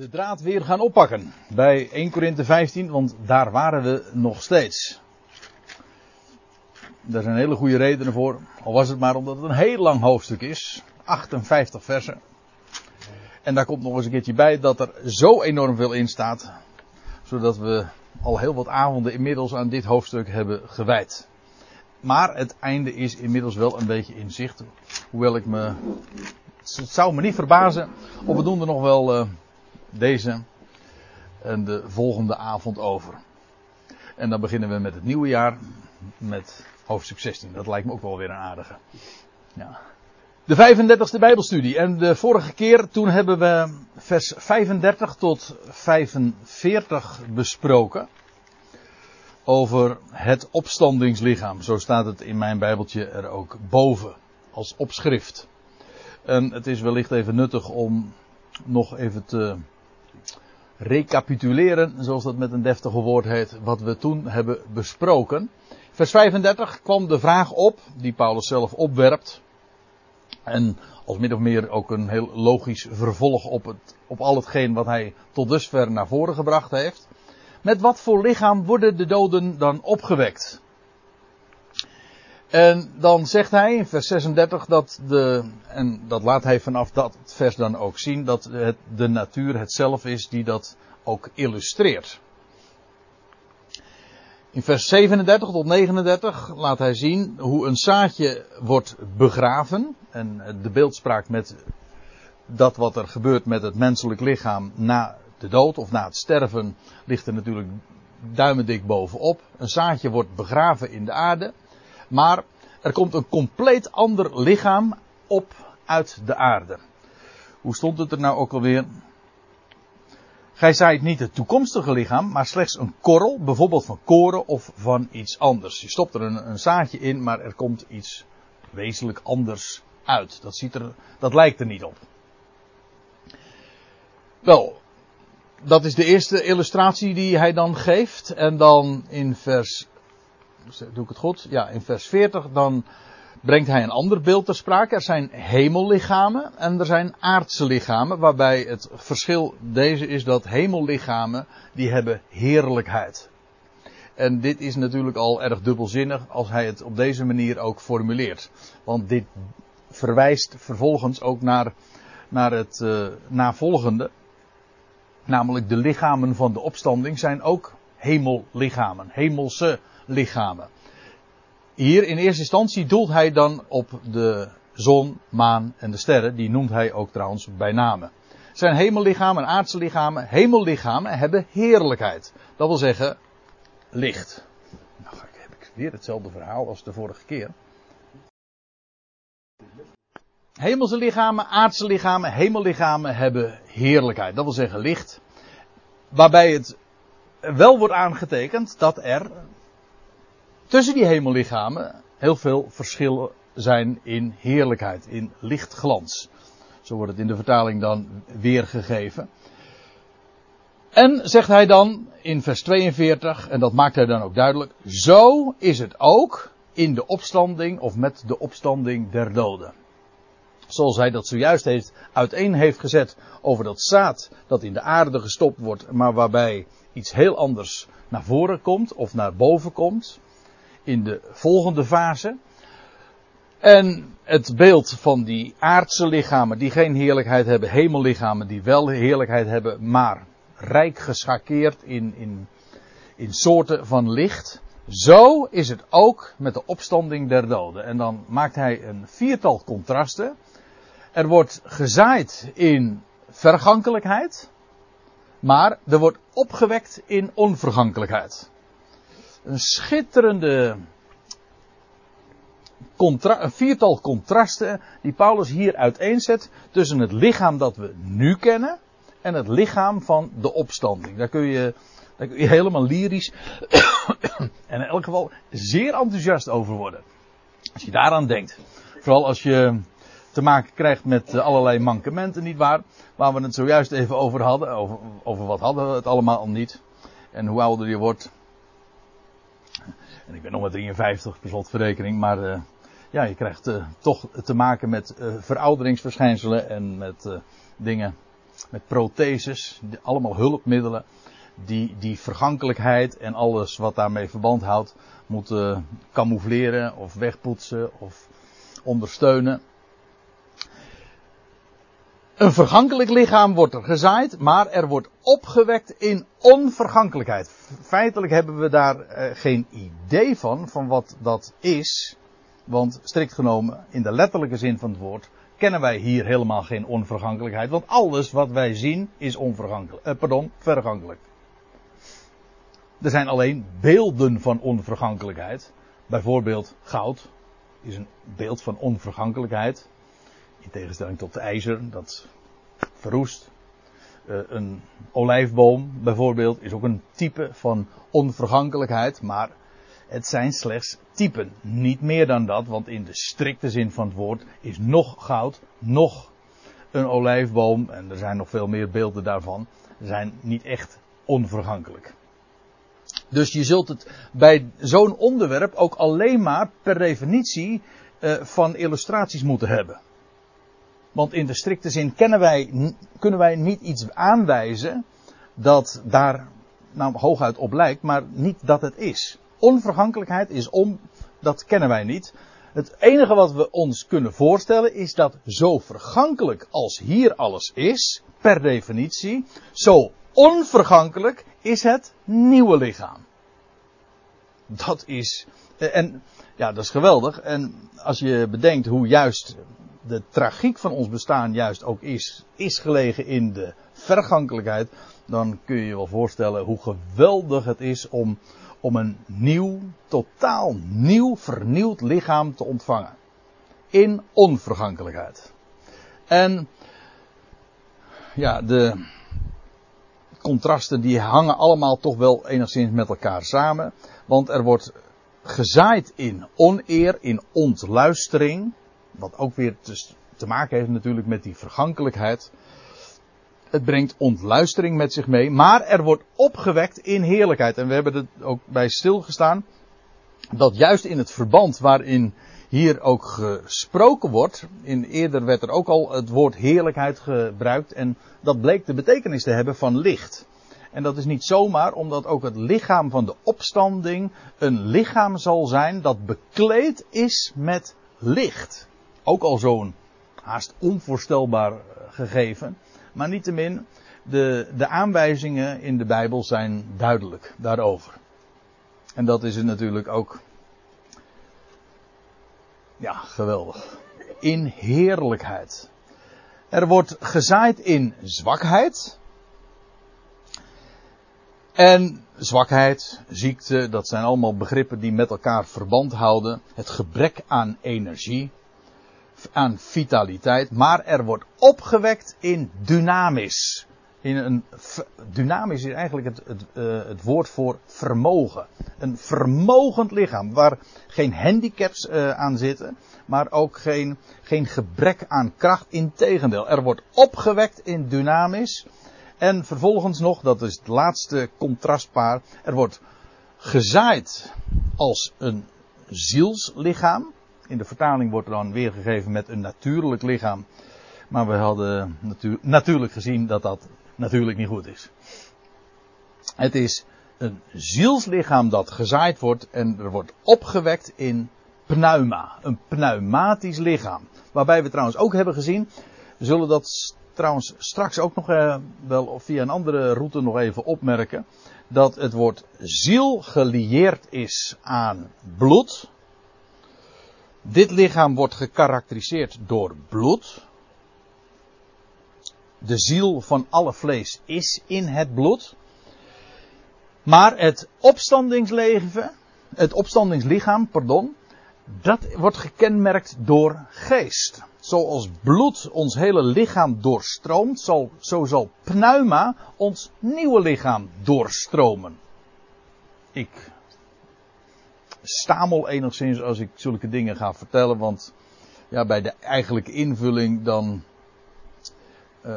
de draad weer gaan oppakken bij 1 Korinthe 15, want daar waren we nog steeds. Daar zijn hele goede redenen voor, al was het maar omdat het een heel lang hoofdstuk is, 58 versen. En daar komt nog eens een keertje bij dat er zo enorm veel in staat, zodat we al heel wat avonden inmiddels aan dit hoofdstuk hebben gewijd. Maar het einde is inmiddels wel een beetje in zicht, hoewel ik me het zou me niet verbazen of we doen er nog wel uh, deze en de volgende avond over. En dan beginnen we met het nieuwe jaar met hoofdstuk 16. Dat lijkt me ook wel weer een aardige. De 35e Bijbelstudie. En de vorige keer toen hebben we vers 35 tot 45 besproken. Over het opstandingslichaam. Zo staat het in mijn Bijbeltje er ook boven. Als opschrift. En het is wellicht even nuttig om nog even te recapituleren, zoals dat met een deftige woord heet, wat we toen hebben besproken. Vers 35 kwam de vraag op, die Paulus zelf opwerpt. En als min of meer ook een heel logisch vervolg op, het, op al hetgeen wat hij tot dusver naar voren gebracht heeft. Met wat voor lichaam worden de doden dan opgewekt? En dan zegt hij in vers 36 dat de, en dat laat hij vanaf dat vers dan ook zien, dat het de natuur het zelf is die dat ook illustreert. In vers 37 tot 39 laat hij zien hoe een zaadje wordt begraven. En de beeldspraak met dat wat er gebeurt met het menselijk lichaam na de dood of na het sterven ligt er natuurlijk duimendik bovenop. Een zaadje wordt begraven in de aarde. Maar er komt een compleet ander lichaam op uit de aarde. Hoe stond het er nou ook alweer? Gij zaait niet het toekomstige lichaam, maar slechts een korrel, bijvoorbeeld van koren of van iets anders. Je stopt er een, een zaadje in, maar er komt iets wezenlijk anders uit. Dat, ziet er, dat lijkt er niet op. Wel, dat is de eerste illustratie die hij dan geeft. En dan in vers doe ik het goed? Ja, in vers 40 dan brengt hij een ander beeld ter sprake. Er zijn hemellichamen en er zijn aardse lichamen, waarbij het verschil deze is dat hemellichamen die hebben heerlijkheid. En dit is natuurlijk al erg dubbelzinnig als hij het op deze manier ook formuleert. Want dit verwijst vervolgens ook naar, naar het uh, navolgende. Namelijk de lichamen van de opstanding zijn ook hemellichamen, hemelse lichamen. Hier in eerste instantie doelt hij dan op de zon, maan en de sterren. Die noemt hij ook trouwens bij namen. Zijn hemellichamen en aardse lichamen, hemellichamen hebben heerlijkheid. Dat wil zeggen licht. Nou heb ik weer hetzelfde verhaal als de vorige keer. Hemelse lichamen, aardse lichamen, hemellichamen hebben heerlijkheid. Dat wil zeggen licht. Waarbij het wel wordt aangetekend dat er tussen die hemellichamen heel veel verschillen zijn in heerlijkheid, in lichtglans. Zo wordt het in de vertaling dan weergegeven. En zegt hij dan in vers 42, en dat maakt hij dan ook duidelijk, zo is het ook in de opstanding of met de opstanding der doden. Zoals hij dat zojuist heeft, uiteen heeft gezet over dat zaad dat in de aarde gestopt wordt, maar waarbij iets heel anders naar voren komt of naar boven komt in de volgende fase. En het beeld van die aardse lichamen die geen heerlijkheid hebben, hemellichamen die wel heerlijkheid hebben, maar rijk geschakeerd in, in, in soorten van licht. Zo is het ook met de opstanding der doden. En dan maakt hij een viertal contrasten. Er wordt gezaaid in vergankelijkheid, maar er wordt opgewekt in onvergankelijkheid een schitterende contra een viertal contrasten die Paulus hier uiteenzet tussen het lichaam dat we nu kennen en het lichaam van de opstanding. Daar kun je, helemaal lyrisch en in elk geval zeer enthousiast over worden. Als je daaraan denkt. Vooral als je te maken krijgt met allerlei mankementen, niet waar? Waar we het zojuist even over hadden. Over, over wat hadden we het allemaal al niet. En hoe ouder je wordt, en ik ben nog maar 53 per slotverrekening, maar uh, ja, je krijgt uh, toch te maken met uh, verouderingsverschijnselen en met dingen met protheses, allemaal hulpmiddelen, die die vergankelijkheid en alles wat daarmee verband houdt, moeten camoufleren of wegpoetsen of ondersteunen. Een vergankelijk lichaam wordt er gezaaid, maar er wordt opgewekt in onvergankelijkheid. Feitelijk hebben we daar eh, geen idee van, van wat dat is. Want strikt genomen, in de letterlijke zin van het woord, kennen wij hier helemaal geen onvergankelijkheid. Want alles wat wij zien is onvergankelijk. Eh, pardon, vergankelijk. Er zijn alleen beelden van onvergankelijkheid. Bijvoorbeeld goud is een beeld van onvergankelijkheid. In tegenstelling tot ijzer, dat verroest. Uh, een olijfboom bijvoorbeeld is ook een type van onvergankelijkheid, maar het zijn slechts typen. Niet meer dan dat, want in de strikte zin van het woord is nog goud, nog een olijfboom, en er zijn nog veel meer beelden daarvan, zijn niet echt onvergankelijk. Dus je zult het bij zo'n onderwerp ook alleen maar per definitie uh, van illustraties moeten hebben. Want in de strikte zin wij, kunnen wij niet iets aanwijzen dat daar nou hooguit op lijkt, maar niet dat het is. Onvergankelijkheid is om, dat kennen wij niet. Het enige wat we ons kunnen voorstellen is dat zo vergankelijk als hier alles is, per definitie, zo onvergankelijk is het nieuwe lichaam. Dat is, en ja, dat is geweldig. En als je bedenkt hoe juist de tragiek van ons bestaan juist ook is, is gelegen in de vergankelijkheid, dan kun je je wel voorstellen hoe geweldig het is om, om een nieuw, totaal nieuw, vernieuwd lichaam te ontvangen. In onvergankelijkheid. En ja, de contrasten die hangen allemaal toch wel enigszins met elkaar samen. Want er wordt gezaaid in oneer, in ontluistering. Wat ook weer te, maken heeft natuurlijk met die vergankelijkheid. Het brengt ontluistering met zich mee, maar er wordt opgewekt in heerlijkheid. En we hebben er ook bij stilgestaan dat juist in het verband waarin hier ook gesproken wordt, in eerder werd er ook al het woord heerlijkheid gebruikt en dat bleek de betekenis te hebben van licht. En dat is niet zomaar omdat ook het lichaam van de opstanding een lichaam zal zijn dat bekleed is met licht. Ook al zo'n haast onvoorstelbaar eh, gegeven. Maar niettemin, de, de aanwijzingen in de Bijbel zijn duidelijk daarover. En dat is het natuurlijk ook. Ja, geweldig. In heerlijkheid. Er wordt gezaaid in zwakheid. En zwakheid, ziekte, dat zijn allemaal begrippen die met elkaar verband houden. Het gebrek aan energie, aan vitaliteit, maar er wordt opgewekt in dynamisch. In een, dynamisch is eigenlijk het, het, uh, het woord voor vermogen. Een vermogend lichaam waar geen handicaps uh, aan zitten, maar ook geen, geen gebrek aan kracht. Integendeel, er wordt opgewekt in dynamisch. En vervolgens nog, dat is het laatste contrastpaar, er wordt gezaaid als een zielslichaam. In de vertaling wordt dan weergegeven met een natuurlijk lichaam. Maar we hadden natuur, natuurlijk gezien dat dat natuurlijk niet goed is. Het is een zielslichaam dat gezaaid wordt en er wordt opgewekt in pneuma. Een pneumatisch lichaam. Waarbij we trouwens ook hebben gezien, we zullen dat trouwens straks ook nog eh, wel via een andere route nog even opmerken. Dat het woord ziel gelieerd is aan bloed. Dit lichaam wordt gekarakteriseerd door bloed. De ziel van alle vlees is in het bloed. Maar het opstandingsleven, het opstandingslichaam, pardon, dat wordt gekenmerkt door geest. Zoals bloed ons hele lichaam doorstroomt, zo, zo zal pneuma ons nieuwe lichaam doorstromen. Ik stamel enigszins als ik zulke dingen ga vertellen, want ja, bij de eigenlijke invulling dan, uh,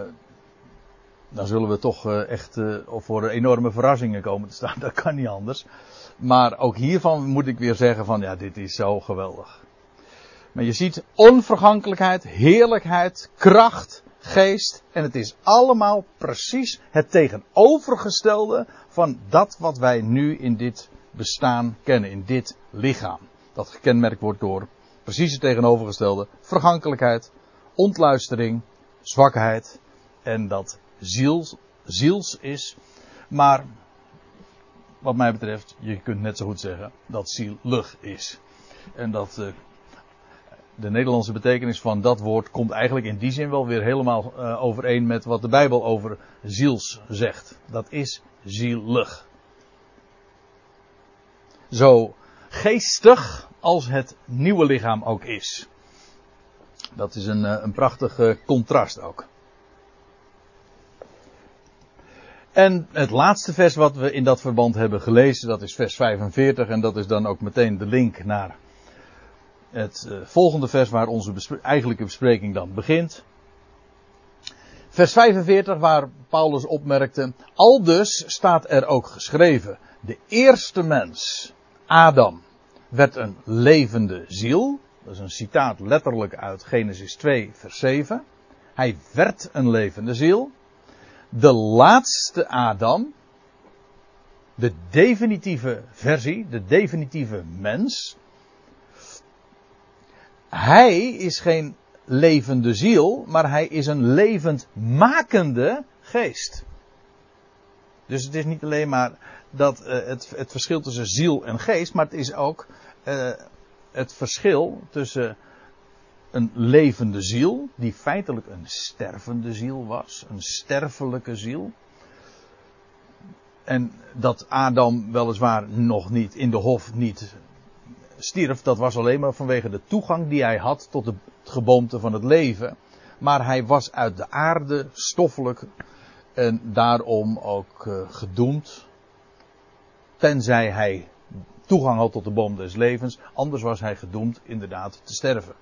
dan zullen we toch uh, echt voor enorme verrassingen komen te staan. Dat kan niet anders. Maar ook hiervan moet ik weer zeggen van ja, dit is zo geweldig. Maar je ziet onvergankelijkheid, heerlijkheid, kracht, geest en het is allemaal precies het tegenovergestelde van dat wat wij nu in dit bestaan kennen, in dit lichaam. Dat gekenmerkt wordt door precies het tegenovergestelde vergankelijkheid, ontluistering, zwakheid en dat ziels, ziels is. Maar wat mij betreft, je kunt net zo goed zeggen dat zielig is. En dat uh, de Nederlandse betekenis van dat woord komt eigenlijk in die zin wel weer helemaal uh, overeen met wat de Bijbel over ziels zegt. Dat is zielig. Zo geestig als het nieuwe lichaam ook is. Dat is een, een prachtig contrast ook. En het laatste vers wat we in dat verband hebben gelezen, dat is vers 45 en dat is dan ook meteen de link naar het uh, volgende vers waar onze eigenlijke bespreking dan begint. Vers 45 waar Paulus opmerkte, al dus staat er ook geschreven, de eerste mens, Adam, werd een levende ziel. Dat is een citaat letterlijk uit Genesis 2 vers 7. Hij werd een levende ziel de laatste Adam, de definitieve versie, de definitieve mens, hij is geen levende ziel, maar hij is een levendmakende geest. Dus het is niet alleen maar dat uh, het, het verschil tussen ziel en geest, maar het is ook uh, het verschil tussen een levende ziel, die feitelijk een stervende ziel was, een sterfelijke ziel. En dat Adam weliswaar nog niet in de hof niet stierf, dat was alleen maar vanwege de toegang die hij had tot het geboomte van het leven. Maar hij was uit de aarde stoffelijk en daarom ook uh, gedoemd. Tenzij hij toegang had tot de boom des levens, anders was hij gedoemd inderdaad te sterven.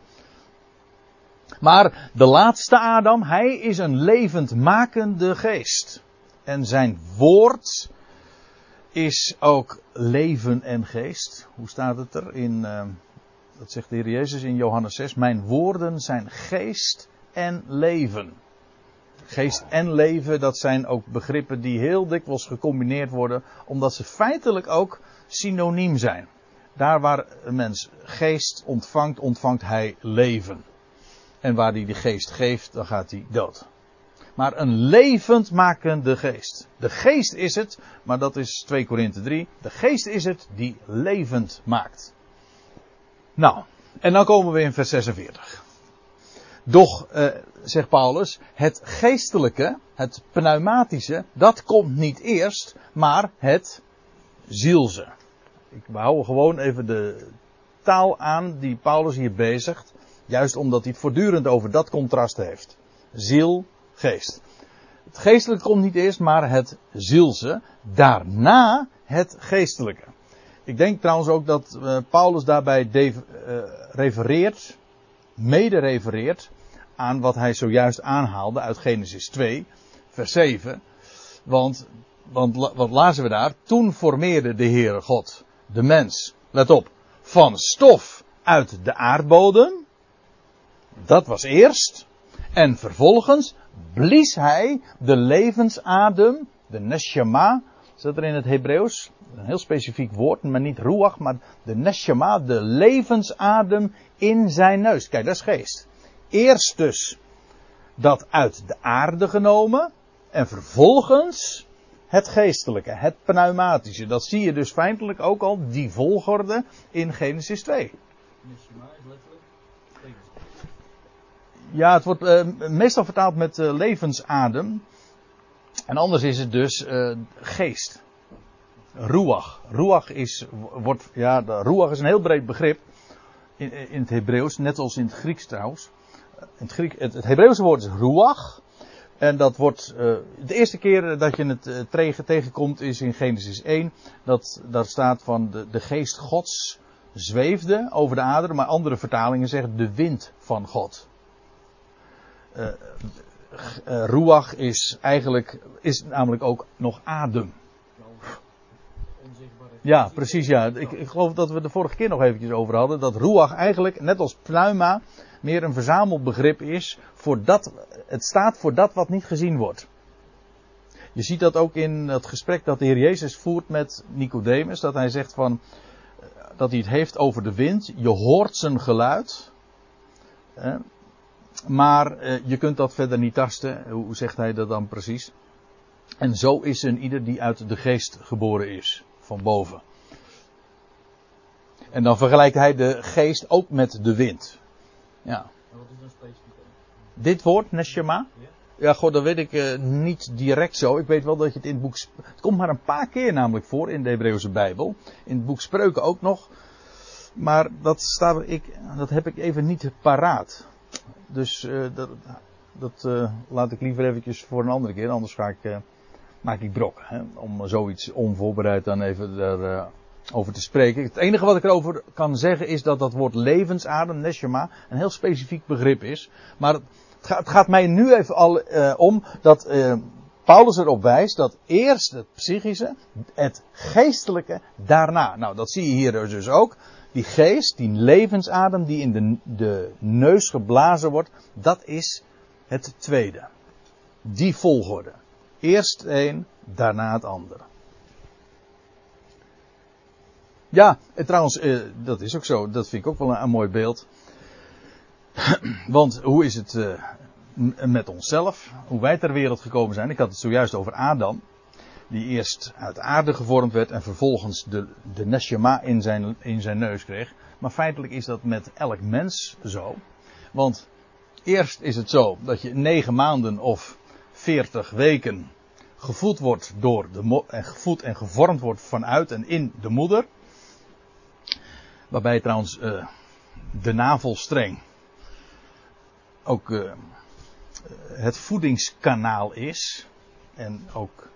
Maar de laatste Adam, hij is een levendmakende geest. En zijn woord is ook leven en geest. Hoe staat het er in, uh, dat zegt de Heer Jezus in Johannes 6, mijn woorden zijn geest en leven. Geest en leven, dat zijn ook begrippen die heel dikwijls gecombineerd worden, omdat ze feitelijk ook synoniem zijn. Daar waar een mens geest ontvangt, ontvangt hij leven. En waar hij de geest geeft, dan gaat hij dood. Maar een levendmakende geest. De geest is het, maar dat is 2 Korinthe 3. De geest is het die levend maakt. Nou, en dan komen we in vers 46. Doch, eh, zegt Paulus, het geestelijke, het pneumatische, dat komt niet eerst, maar het zielse. Ik hou gewoon even de taal aan die Paulus hier bezigt. Juist omdat hij het voortdurend over dat contrast heeft. Ziel, geest. Het geestelijke komt niet eerst, maar het zielse. Daarna het geestelijke. Ik denk trouwens ook dat uh, Paulus daarbij uh, refereert, mede refereert, aan wat hij zojuist aanhaalde uit Genesis 2, vers 7. Want, want wat lazen we daar? Toen formeerde de Heere God de mens, let op, van stof uit de aardbodem dat was eerst. En vervolgens blies hij de levensadem, de neshama, zit er in het Hebreeuws, een heel specifiek woord, maar niet ruach, maar de neshama, de levensadem in zijn neus. Kijk, dat is geest. Eerst dus dat uit de aarde genomen en vervolgens het geestelijke, het pneumatische. Dat zie je dus feitelijk ook al, die volgorde in Genesis 2. Neshama is letterlijk ja, het wordt uh, meestal vertaald met uh, levensadem. En anders is het dus uh, geest. Ruach. Ruach is, wordt, ja, ruach is een heel breed begrip. In, in het Hebreeuws, net als in het Grieks trouwens. Het, Griek, het, Hebreeuwse woord is ruach. En dat wordt, de eerste keer dat je het tegen, tegenkomt is in Genesis 1. Dat, daar staat van de, de geest gods zweefde over de aderen. Maar andere vertalingen zeggen de wind van God uh, ruach is eigenlijk, is namelijk ook nog adem. Ja, precies ja. Ik, ik geloof dat we de vorige keer nog eventjes over hadden. Dat ruach eigenlijk, net als pneuma, meer een verzamelbegrip is. Voor dat, het staat voor dat wat niet gezien wordt. Je ziet dat ook in het gesprek dat de Heer Jezus voert met Nicodemus. Dat hij zegt van, dat hij het heeft over de wind. Je hoort zijn geluid. Maar eh, je kunt dat verder niet tasten. Hoe zegt hij dat dan precies? En zo is een ieder die uit de geest geboren is. Van boven. En dan vergelijkt hij de geest ook met de wind. Ja. Wat is dan specifiek? Dit woord, Neshama? Ja. Ja, god, dat weet ik uh, niet direct zo. Ik weet wel dat je het in het boek. Het komt maar een paar keer namelijk voor in de Hebreeuwse Bijbel. In het boek Spreuken ook nog. Maar dat, staat, ik, dat heb ik even niet paraat. Dus uh, dat, dat uh, laat ik liever eventjes voor een andere keer. Anders ga ik, maak ik brok. Hè, om zoiets onvoorbereid dan even over te spreken. Het enige wat ik erover kan zeggen is dat dat woord levensadem, neshama, een heel specifiek begrip is. Maar het gaat mij nu even al om dat Paulus erop wijst dat eerst het psychische, het geestelijke, daarna. Nou, dat zie je hier dus ook. Die geest, die levensadem die in de, de neus geblazen wordt, dat is het tweede. Die volgorde. Eerst een, daarna het andere. Ja, en trouwens, uh, dat is ook zo. Dat vind ik ook wel een, een mooi beeld. Want hoe is het uh, met onszelf? Hoe wij ter wereld gekomen zijn? Ik had het zojuist over Adam. Die eerst uit aarde gevormd werd en vervolgens de, de in zijn, in zijn neus kreeg. Maar feitelijk is dat met elk mens zo. Want eerst is het zo dat je negen maanden of veertig weken gevoed wordt door de en gevoed en gevormd wordt vanuit en in de moeder. Waarbij trouwens uh, de navelstreng ook uh, het voedingskanaal is. En ook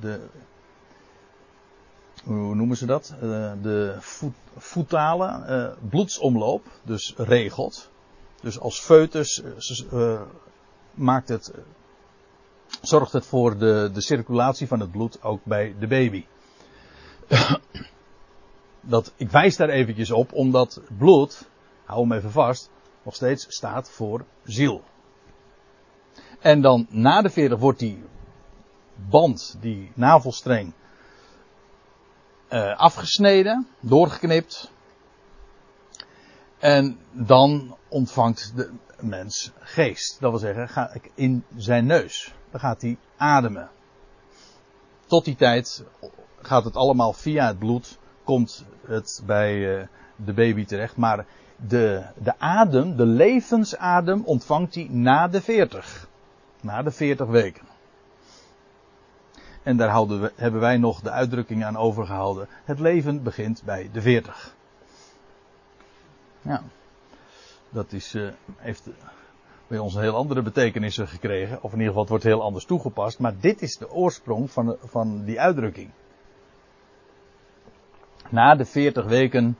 de. Hoe noemen ze dat? Uh, de voetale uh, bloedsomloop, dus regelt. Dus als foetus maakt het, zorgt het voor de, de circulatie van het bloed ook bij de baby. dat, ik wijs daar eventjes op, omdat bloed, hou hem even vast, nog steeds staat voor ziel. En dan na de 40 wordt die band, die navelstreng, uh, afgesneden, doorgeknipt. En dan ontvangt de mens geest. Dat wil zeggen, ga ik in zijn neus. Dan gaat hij ademen. Tot die tijd gaat het allemaal via het bloed, komt het bij uh, de baby terecht. Maar de, de adem, de levensadem ontvangt hij na de 40. Na de 40 weken. En daar we, hebben wij nog de uitdrukking aan overgehouden. Het leven begint bij de 40. Ja. Dat is, uh, heeft bij ons een heel andere betekenissen gekregen. Of in ieder geval, het wordt heel anders toegepast. Maar dit is de oorsprong van, van die uitdrukking. Na de 40 weken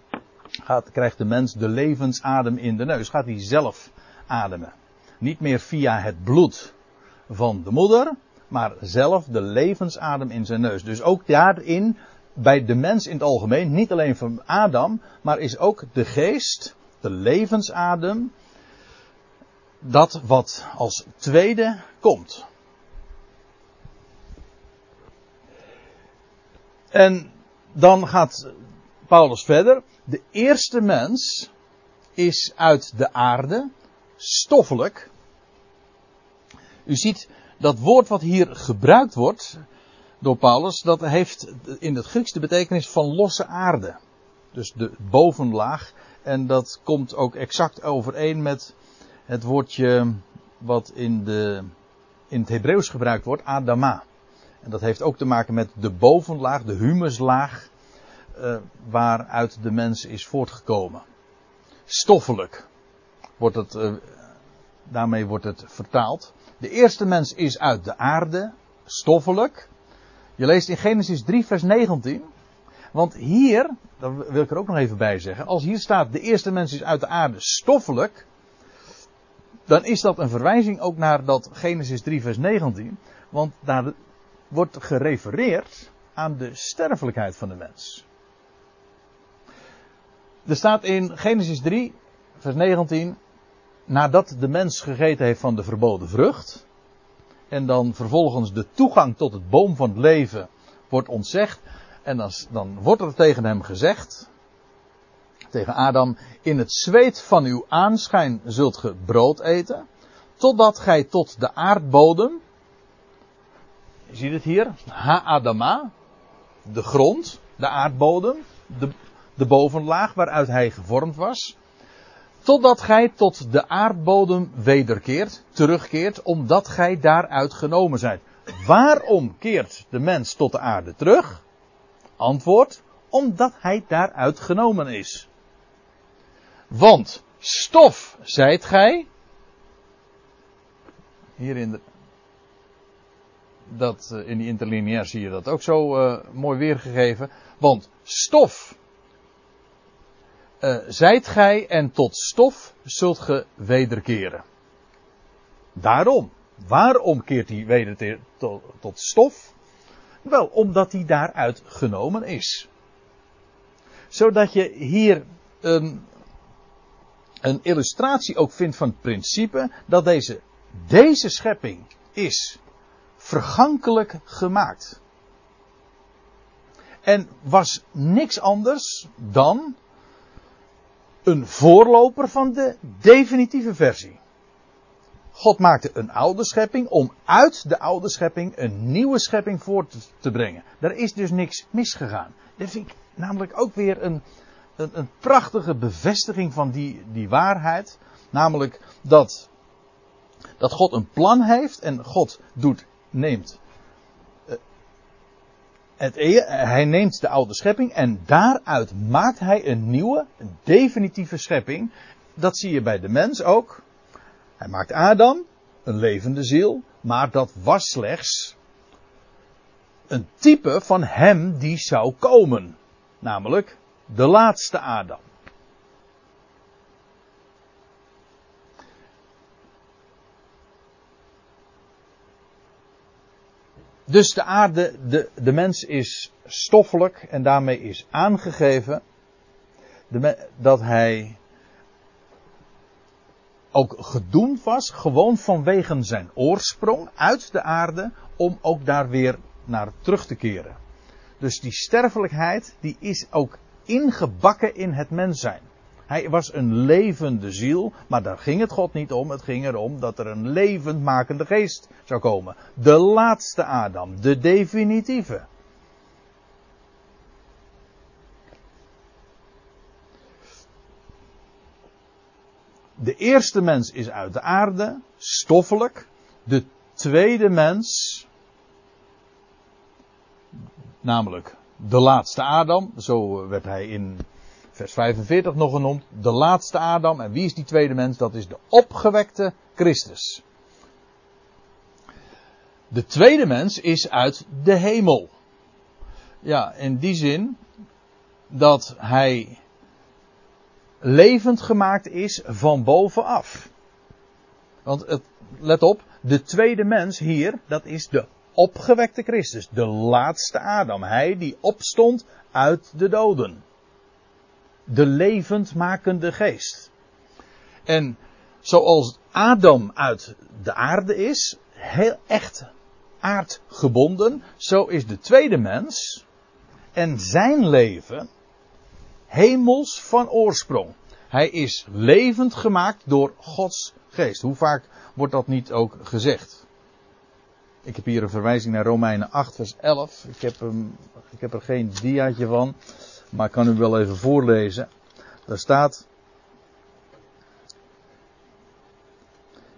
gaat, krijgt de mens de levensadem in de neus. Gaat hij zelf ademen. Niet meer via het bloed van de moeder, maar zelf de levensadem in zijn neus. Dus ook daarin, bij de mens in het algemeen, niet alleen van Adam, maar is ook de geest, de levensadem, dat wat als tweede komt. En dan gaat Paulus verder. De eerste mens is uit de aarde, stoffelijk. U ziet dat woord wat hier gebruikt wordt door Paulus, dat heeft in het Grieks de betekenis van losse aarde. Dus de bovenlaag. En dat komt ook exact overeen met het woordje wat in, de, in het Hebreeuws gebruikt wordt, Adama. En dat heeft ook te maken met de bovenlaag, de humuslaag uh, waaruit de mens is voortgekomen. Stoffelijk wordt het, uh, daarmee wordt het vertaald. De eerste mens is uit de aarde, stoffelijk. Je leest in Genesis 3, vers 19. Want hier, dat wil ik er ook nog even bij zeggen, als hier staat de eerste mens is uit de aarde stoffelijk, dan is dat een verwijzing ook naar dat Genesis 3, vers 19. Want daar wordt gerefereerd aan de sterfelijkheid van de mens. Er staat in Genesis 3, vers 19, nadat de mens gegeten heeft van de verboden vrucht, en dan vervolgens de toegang tot het boom van het leven wordt ontzegd, en dan, dan wordt er tegen hem gezegd, tegen Adam, in het zweet van uw aanschijn zult ge brood eten, totdat gij tot de aardbodem, je ziet het hier, ha-adama, de grond, de aardbodem, de, de bovenlaag waaruit hij gevormd was, totdat gij tot de aardbodem wederkeert, terugkeert, omdat gij daaruit genomen zijt. Waarom keert de mens tot de aarde terug? Antwoord, omdat hij daaruit genomen is. Want stof zijt gij. Hier in, de, dat, eh, in die interlineair zie je dat ook zo uh, mooi weergegeven. Want stof uh, zijt gij en tot stof zult ge wederkeren. Daarom. Waarom keert hij weder tot, tot stof? Wel, omdat hij daaruit genomen is. Zodat je hier een, een illustratie ook vindt van het principe dat deze, deze schepping is vergankelijk gemaakt. En was niks anders dan een voorloper van de definitieve versie. God maakte een oude schepping om uit de oude schepping een nieuwe schepping voort te brengen. Daar is dus niks misgegaan. Dat vind ik namelijk ook weer een, een, een prachtige bevestiging van die, die waarheid. Namelijk dat, dat God een plan heeft en God doet, neemt hij neemt de oude schepping en daaruit maakt hij een nieuwe, een definitieve schepping. Dat zie je bij de mens ook. Hij maakt Adam, een levende ziel, maar dat was slechts een type van hem die zou komen. Namelijk de laatste Adam. Dus de aarde, de, de mens is stoffelijk en daarmee is aangegeven dat hij ook gedoemd was, gewoon vanwege zijn oorsprong uit de aarde, om ook daar weer naar terug te keren. Dus die sterfelijkheid, die is ook ingebakken in het mens zijn. Hij was een levende ziel, maar daar ging het God niet om. Het ging erom dat er een levendmakende geest zou komen. De laatste Adam, de definitieve. De eerste mens is uit de aarde, stoffelijk. De tweede mens, namelijk de laatste Adam, zo werd hij in vers 45 nog genoemd, de laatste Adam. En wie is die tweede mens? Dat is de opgewekte Christus. De tweede mens is uit de hemel. Ja, in die zin dat hij levend gemaakt is van bovenaf. Want het, let op, de tweede mens hier, dat is de opgewekte Christus, de laatste Adam. Hij die opstond uit de doden de levendmakende geest. En zoals Adam uit de aarde is, heel echt aardgebonden, zo is de tweede mens en zijn leven hemels van oorsprong. Hij is levend gemaakt door Gods geest. Hoe vaak wordt dat niet ook gezegd? Ik heb hier een verwijzing naar Romeinen 8, vers 11. Ik heb, hem, ik heb er geen diaatje van. Maar ik kan u wel even voorlezen. Daar staat.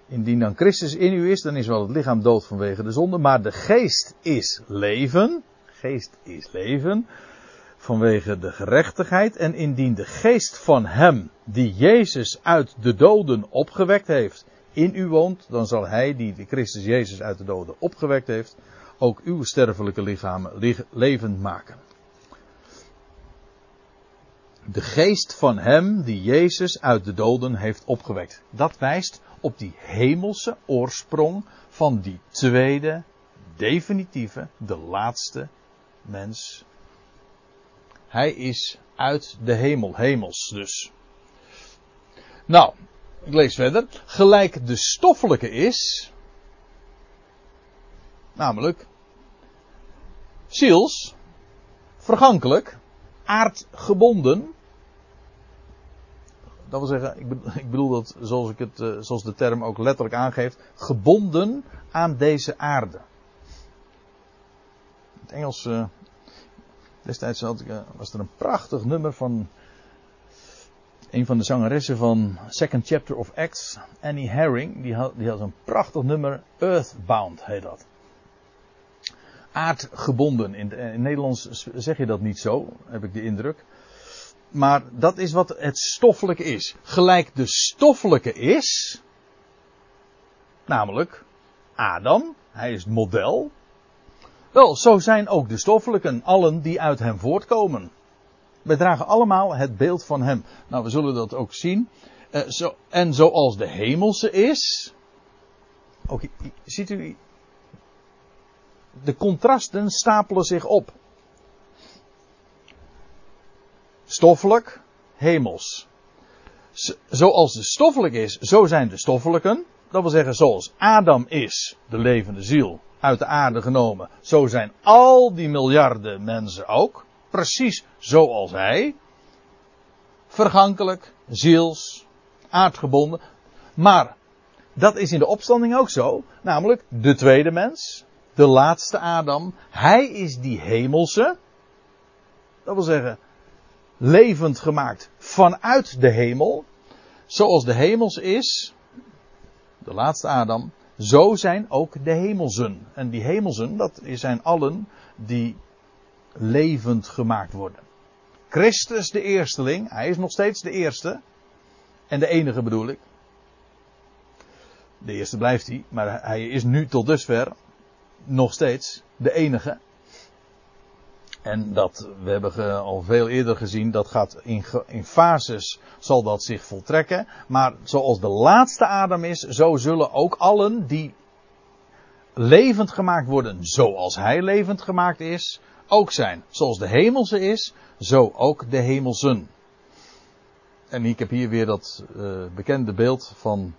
Indien dan Christus in u is, dan is wel het lichaam dood vanwege de zonde. Maar de geest is leven. Geest is leven. Vanwege de gerechtigheid. En indien de geest van hem, die Jezus uit de doden opgewekt heeft, in u woont, dan zal hij, die de Christus Jezus uit de doden opgewekt heeft, ook uw sterfelijke lichamen levend maken de geest van hem die Jezus uit de doden heeft opgewekt. Dat wijst op die hemelse oorsprong van die tweede, definitieve, de laatste mens. Hij is uit de hemel, hemels dus. Nou, ik lees verder. Gelijk de stoffelijke is, namelijk ziels, vergankelijk, aardgebonden. Dat wil zeggen, ik bedoel, dat zoals, ik het, eh, zoals de term ook letterlijk aangeeft, gebonden aan deze aarde. Het Engels, uh, destijds ik, uh, was er een prachtig nummer van een van de zangeressen van Second Chapter of Acts, Annie Herring, die had, die had een prachtig nummer, Earthbound heet dat. Aardgebonden. In, in Nederlands zeg je dat niet zo, heb ik de indruk. Maar dat is wat het stoffelijke is. Gelijk de stoffelijke is, namelijk Adam, hij is het model. Wel, zo zijn ook de stoffelijken, allen die uit hem voortkomen. We dragen allemaal het beeld van hem. Nou, we zullen dat ook zien. Uh, zo, en zoals de hemelse is. Ook, ziet u. De contrasten stapelen zich op. Stoffelijk, hemels. Zoals de stoffelijk is, zo zijn de stoffelijken. Dat wil zeggen, zoals Adam is, de levende ziel, uit de aarde genomen, zo zijn al die miljarden mensen ook precies zoals hij. Vergankelijk, ziels, aardgebonden. Maar dat is in de opstanding ook zo. Namelijk de tweede mens, de laatste Adam. Hij is die hemelse. Dat wil zeggen, levend gemaakt vanuit de hemel. Zoals de hemels is, de laatste Adam, zo zijn ook de hemelsen. En die hemelsen, dat zijn allen die levend gemaakt worden. Christus de eersteling, hij is nog steeds de eerste. En de enige bedoel ik. De eerste blijft hij, maar hij is nu tot dusver nog steeds de enige. En dat, we hebben al veel eerder gezien, dat gaat in, in fases, zal dat zich voltrekken. Maar zoals de laatste Adam is, zo zullen ook allen die levend gemaakt worden zoals hij levend gemaakt is, ook zijn. Zoals de hemelse is, zo ook de hemelsen. En ik heb hier weer dat uh, bekende beeld van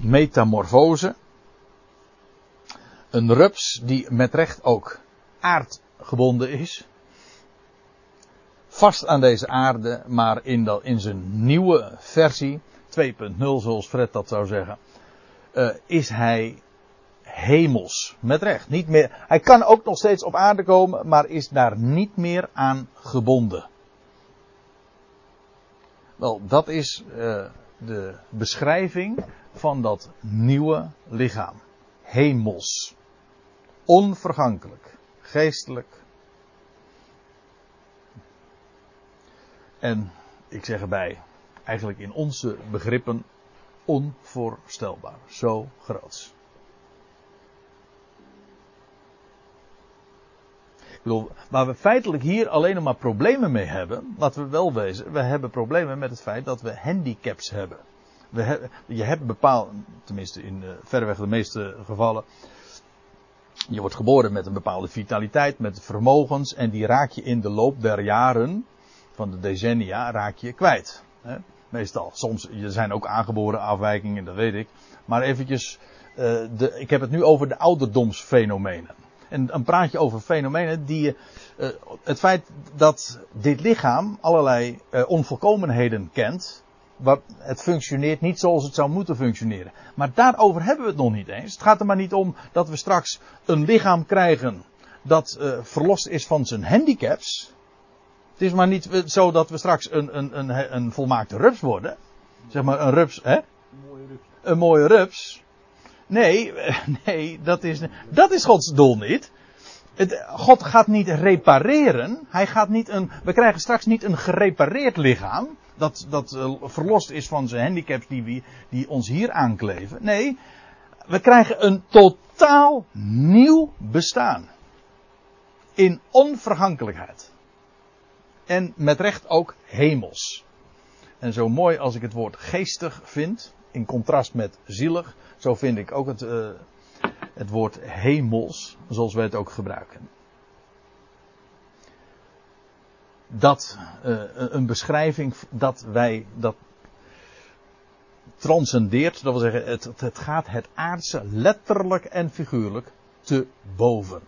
metamorfose. Een rups die met recht ook aardgebonden is. Vast aan deze aarde, maar in, dat, in zijn nieuwe versie, 2.0 zoals Fred dat zou zeggen, uh, is hij hemels. Met recht. Niet meer, hij kan ook nog steeds op aarde komen, maar is daar niet meer aan gebonden. Wel, dat is uh, de beschrijving van dat nieuwe lichaam. Hemels. Onvergankelijk. Geestelijk. En ik zeg erbij, eigenlijk in onze begrippen onvoorstelbaar. Zo groot. bedoel, waar we feitelijk hier alleen nog maar problemen mee hebben, laten we wel wezen, we hebben problemen met het feit dat we handicaps hebben. We je hebt bepaald, tenminste in uh, verreweg de meeste gevallen, je wordt geboren met een bepaalde vitaliteit, met vermogens, en die raak je in de loop der jaren, van de decennia, raak je kwijt. Hè? Meestal. Soms, er zijn ook aangeboren afwijkingen, dat weet ik. Maar eventjes, uh, de, ik heb het nu over de ouderdomsfenomenen. En dan praat je over fenomenen die. Uh, het feit dat dit lichaam allerlei uh, onvolkomenheden kent. Wat, het functioneert niet zoals het zou moeten functioneren. Maar daarover hebben we het nog niet eens. Het gaat er maar niet om dat we straks een lichaam krijgen dat uh, verlost is van zijn handicaps. Het is maar niet zo dat we straks een, een, een, een volmaakte rups worden. Zeg maar een rups, hè? Een mooie rups. Een mooie rups. Nee, nee, dat is, dat is Gods doel niet. Het, God gaat niet repareren. Hij gaat niet een, we krijgen straks niet een gerepareerd lichaam. Dat, dat uh, verlost is van zijn handicaps die, die ons hier aankleven. Nee, we krijgen een totaal nieuw bestaan. In onvergankelijkheid. En met recht ook hemels. En zo mooi als ik het woord geestig vind, in contrast met zielig, zo vind ik ook het, uh, het woord hemels, zoals wij het ook gebruiken. Dat uh, een beschrijving dat wij dat transcendeert, dat wil zeggen, het, het gaat het aardse letterlijk en figuurlijk te boven.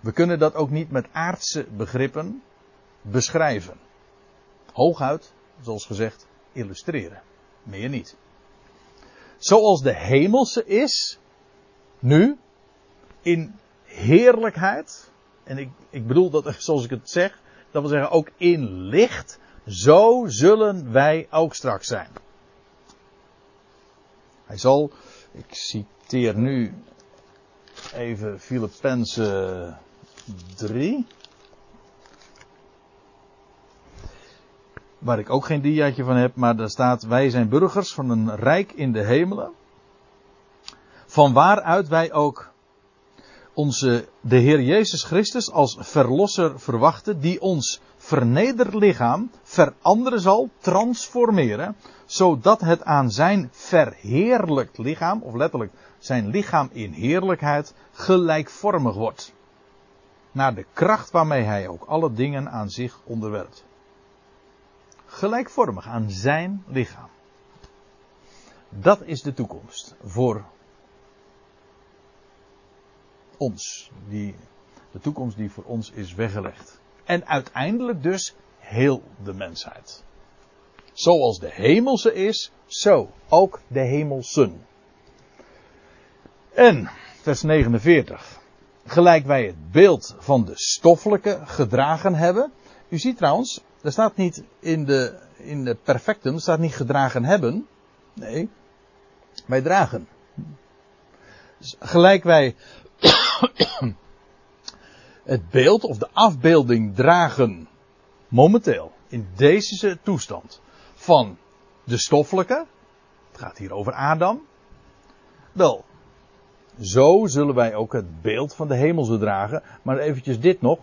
We kunnen dat ook niet met aardse begrippen beschrijven. Hooguit, zoals gezegd, illustreren. Meer niet. Zoals de hemelse is, nu, in heerlijkheid, en ik, ik bedoel dat zoals ik het zeg, dat wil zeggen ook in licht, zo zullen wij ook straks zijn. Hij zal, ik citeer nu even Filippenzen 3. Waar ik ook geen diaatje van heb, maar daar staat: Wij zijn burgers van een rijk in de hemelen. Van waaruit wij ook onze, de Heer Jezus Christus als verlosser verwachten, die ons vernederd lichaam veranderen zal, transformeren, zodat het aan zijn verheerlijkt lichaam, of letterlijk zijn lichaam in heerlijkheid, gelijkvormig wordt. Naar de kracht waarmee hij ook alle dingen aan zich onderwerpt. Gelijkvormig aan zijn lichaam. Dat is de toekomst voor ons. Die, de toekomst die voor ons is weggelegd. En uiteindelijk dus heel de mensheid. Zoals de hemelse is, zo ook de hemelsen. En, vers 49. Gelijk wij het beeld van de stoffelijke gedragen hebben. U ziet trouwens, er staat niet in de, in de perfectum, er staat niet gedragen hebben. Nee, wij dragen. Dus gelijk wij het beeld of de afbeelding dragen momenteel in deze toestand van de stoffelijke. Het gaat hier over Adam. Wel, zo zullen wij ook het beeld van de hemelse dragen. Maar eventjes dit nog.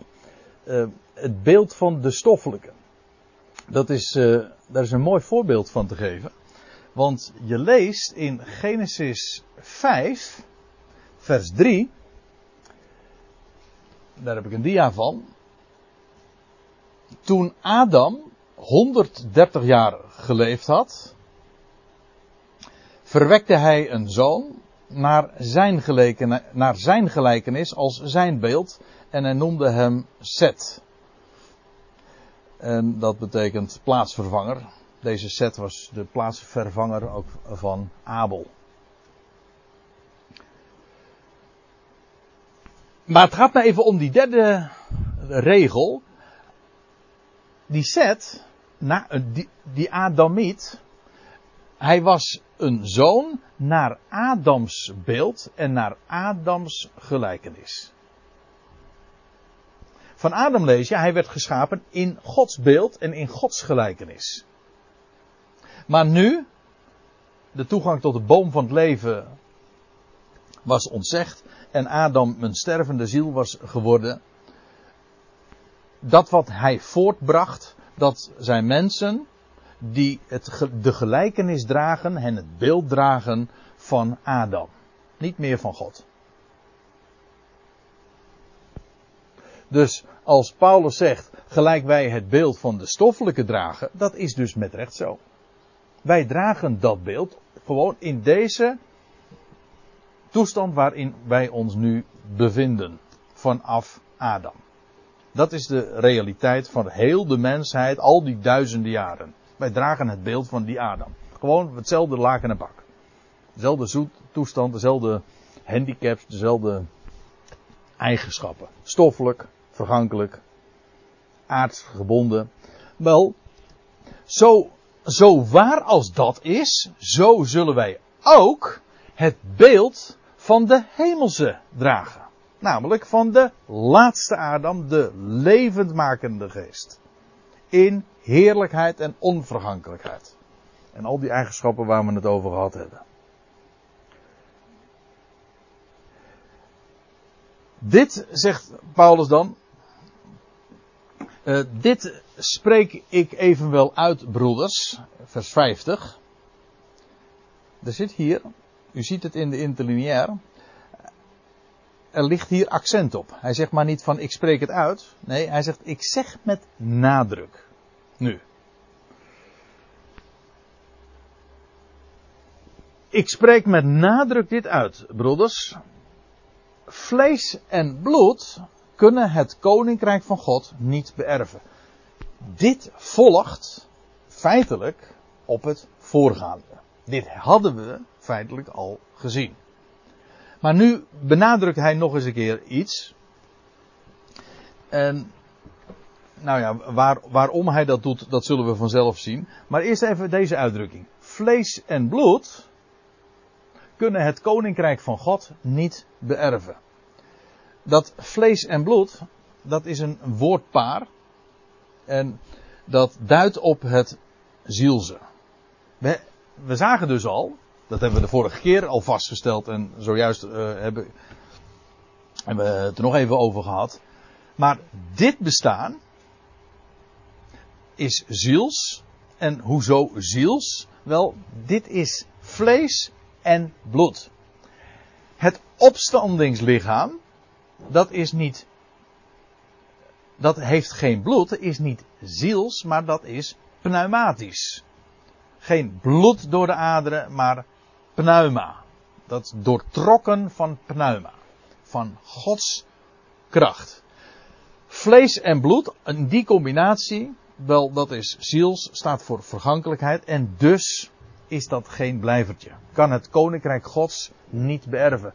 Uh, het beeld van de stoffelijke. Dat is, uh, daar is een mooi voorbeeld van te geven. Want je leest in Genesis 5, vers 3 daar heb ik een dia van. Toen Adam 130 jaar geleefd had, verwekte hij een zoon naar zijn, naar zijn gelijkenis als zijn beeld en hij noemde hem Seth. En dat betekent plaatsvervanger. Deze Seth was de plaatsvervanger ook van Abel. Maar het gaat me even om die derde regel. Die Seth, die, die Adamiet, hij was een zoon naar Adams beeld en naar Adams gelijkenis. Van Adam lees je, hij werd geschapen in Gods beeld en in Gods gelijkenis. Maar nu, de toegang tot de boom van het leven was ontzegd en Adam een stervende ziel was geworden. Dat wat hij voortbracht, dat zijn mensen die het, de gelijkenis dragen en het beeld dragen van Adam. Niet meer van God. Dus als Paulus zegt, gelijk wij het beeld van de stoffelijke dragen, dat is dus met recht zo. Wij dragen dat beeld gewoon in deze toestand waarin wij ons nu bevinden. Vanaf Adam. Dat is de realiteit van heel de mensheid, al die duizenden jaren. Wij dragen het beeld van die Adam. Gewoon hetzelfde laken en bak. Dezelfde toestand, dezelfde handicaps, dezelfde eigenschappen. Stoffelijk, vergankelijk, aardsgebonden. Wel, zo, zo waar als dat is, zo zullen wij ook het beeld van de hemelse dragen. Namelijk van de laatste Adam, de levendmakende geest. In heerlijkheid en onvergankelijkheid. En al die eigenschappen waar we het over gehad hebben. Dit zegt Paulus dan. Uh, dit spreek ik evenwel uit, broeders. Vers 50. Er zit hier u ziet het in de interlineair. er ligt hier accent op. Hij zegt maar niet van ik spreek het uit. Nee, hij zegt ik zeg met nadruk. Nu. Ik spreek met nadruk dit uit, broeders. Vlees en bloed kunnen het koninkrijk van God niet beërven. Dit volgt feitelijk op het voorgaande. Dit hadden we feitelijk al gezien. Maar nu benadrukt hij nog eens een keer iets. En nou ja, waar, waarom hij dat doet, dat zullen we vanzelf zien. Maar eerst even deze uitdrukking. Vlees en bloed kunnen het koninkrijk van God niet beërven. Dat vlees en bloed, dat is een woordpaar. En dat duidt op het zielse. We, we zagen dus al, dat hebben we de vorige keer al vastgesteld en zojuist uh, hebben, hebben we het er nog even over gehad. Maar dit bestaan is ziels. En hoezo ziels? Wel, dit is vlees en bloed. Het opstandingslichaam, dat is niet, dat heeft geen bloed, is niet ziels, maar dat is pneumatisch. Geen bloed door de aderen, maar pneuma. Dat doortrokken van pneuma. Van Gods kracht. Vlees en bloed, die combinatie, wel dat is ziels, staat voor vergankelijkheid en dus is dat geen blijvertje. Kan het koninkrijk gods niet beërven.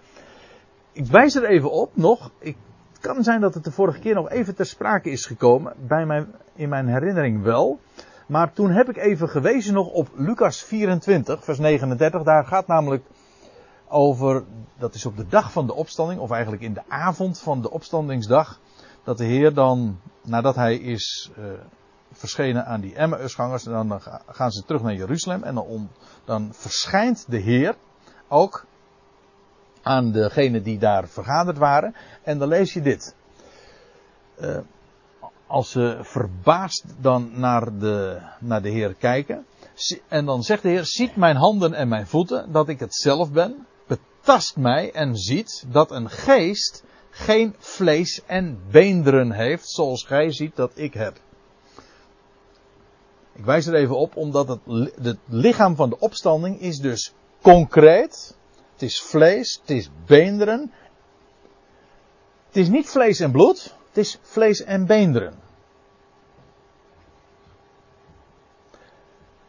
Ik wijs er even op nog, ik, het kan zijn dat het de vorige keer nog even ter sprake is gekomen, bij mijn, in mijn herinnering wel. Maar toen heb ik even gewezen nog op Lucas 24, vers 39. Daar gaat namelijk over, dat is op de dag van de opstanding, of eigenlijk in de avond van de opstandingsdag, dat de Heer dan, nadat hij is uh, verschenen aan die Emmausgangers, dan, gaan ze terug naar Jeruzalem en dan, dan verschijnt de Heer ook aan degenen die daar vergaderd waren. En dan lees je dit. Uh, als ze verbaasd dan naar de, naar de Heer kijken. En dan zegt de Heer, ziet mijn handen en mijn voeten, dat ik het zelf ben. Betast mij en ziet dat een geest geen vlees en beenderen heeft, zoals gij ziet dat ik heb. Ik wijs er even op, omdat het, het lichaam van de opstanding is dus concreet. Het is vlees, het is beenderen. Het is niet vlees en bloed, het is vlees en beenderen.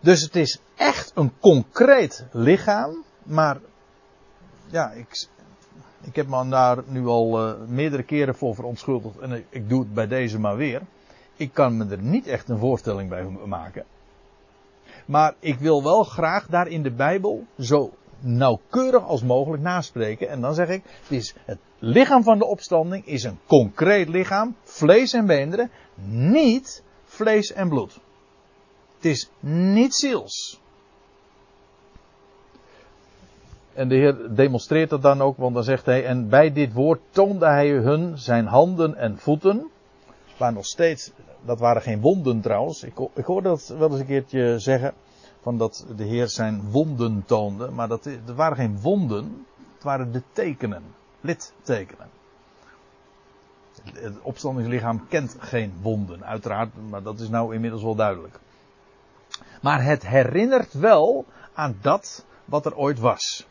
Dus het is echt een concreet lichaam, maar ja, ik, ik heb me daar nu al uh, meerdere keren voor verontschuldigd en ik, ik doe het bij deze maar weer. Ik kan me er niet echt een voorstelling bij maken. Maar ik wil wel graag daar in de Bijbel zo nauwkeurig als mogelijk naspreken. En dan zeg ik, het, is het lichaam van de opstanding is een concreet lichaam, vlees en beenderen, niet vlees en bloed. Het is niet ziels. En de Heer demonstreert dat dan ook, want dan zegt hij, en bij dit woord toonde hij hun zijn handen en voeten, waar nog steeds, dat waren geen wonden trouwens, ik, ik hoorde dat wel eens een keertje zeggen, van dat de Heer zijn wonden toonde, maar dat, er waren geen wonden, het waren de tekenen, littekenen. Het opstandingslichaam kent geen wonden, uiteraard, maar dat is nou inmiddels wel duidelijk. Maar het herinnert wel aan dat wat er ooit was.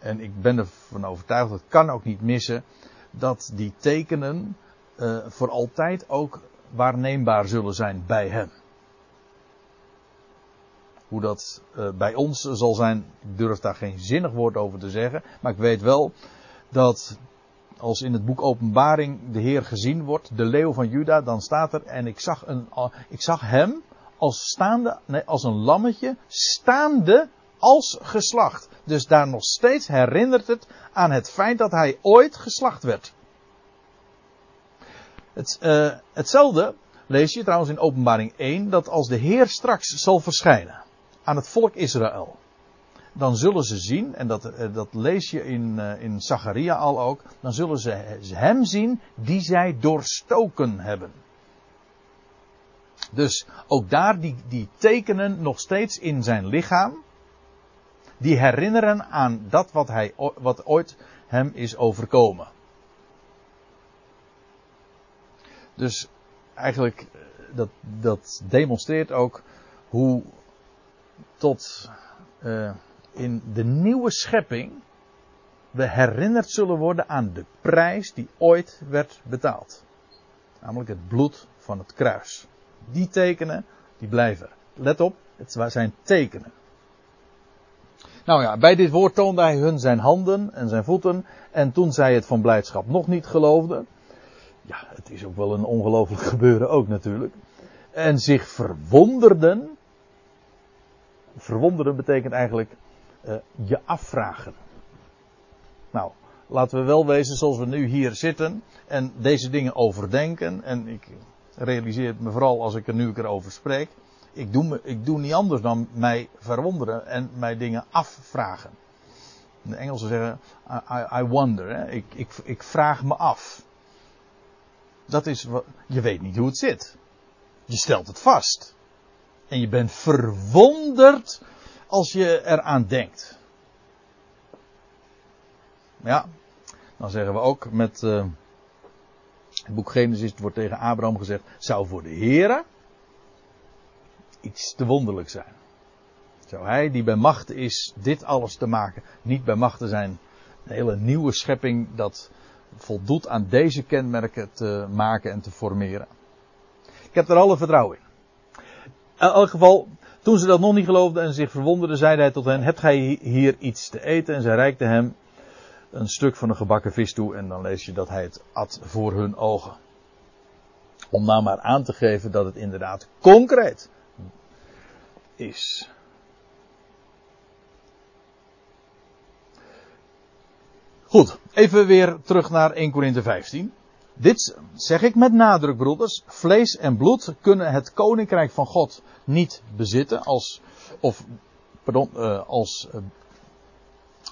En ik ben ervan overtuigd, dat kan ook niet missen, dat die tekenen uh, voor altijd ook waarneembaar zullen zijn bij hem. Hoe dat uh, bij ons zal zijn, durf daar geen zinnig woord over te zeggen. Maar ik weet wel dat als in het boek Openbaring de Heer gezien wordt, de leeuw van Juda, dan staat er, en ik zag, een, ik zag hem als staande, nee, als een lammetje, staande als geslacht. Dus daar nog steeds herinnert het aan het feit dat hij ooit geslacht werd. Het, uh, hetzelfde lees je trouwens in Openbaring 1, dat als de Heer straks zal verschijnen aan het volk Israël, dan zullen ze zien, en dat, uh, dat lees je in, uh, in Zacharia al ook, dan zullen ze hem zien die zij doorstoken hebben. Dus ook daar die, die tekenen nog steeds in zijn lichaam. Die herinneren aan dat wat, hij, wat ooit hem is overkomen. Dus eigenlijk, eh, dat, dat demonstreert ook hoe tot uh, in de nieuwe schepping we herinnerd zullen worden aan de prijs die ooit werd betaald. Namelijk het bloed van het kruis. Die tekenen, die blijven. Let op, het zijn tekenen. Nou ja, bij dit woord toonde hij hun zijn handen en zijn voeten. En toen zij het van blijdschap nog niet geloofden. Ja, het is ook wel een ongelooflijk gebeuren ook natuurlijk. En zich verwonderden. Verwonderen betekent eigenlijk uh, je afvragen. Nou, laten we wel wezen zoals we nu hier zitten en deze dingen overdenken. En ik realiseer me vooral als ik er nu erover spreek. Ik doe, me, ik doe niet anders dan mij verwonderen en mij dingen afvragen. De Engelsen zeggen, I, wonder. Hè? Ik, ik, ik vraag me af. Dat is je weet niet hoe het zit. Je stelt het vast. En je bent verwonderd als je eraan denkt. Ja, dan zeggen we ook met uh, het boek Genesis, het wordt tegen Abraham gezegd, zou voor de Here iets te wonderlijk zijn. Zou hij die bij macht is dit alles te maken, niet bij macht te zijn, een hele nieuwe schepping dat voldoet aan deze kenmerken te maken en te formeren. Ik heb er alle vertrouwen in. In elk geval, toen ze dat nog niet geloofden en zich verwonderden, zeide hij tot hen, hebt gij hier iets te eten? En zij reikte hem een stuk van een gebakken vis toe en dan lees je dat hij het at voor hun ogen. Om nou maar aan te geven dat het inderdaad concreet is. Goed, even weer terug naar 1 Korinthe 15. Dit zeg ik met nadruk, broeders. Vlees en bloed kunnen het koninkrijk van God niet bezitten als, of, pardon, uh, als, uh,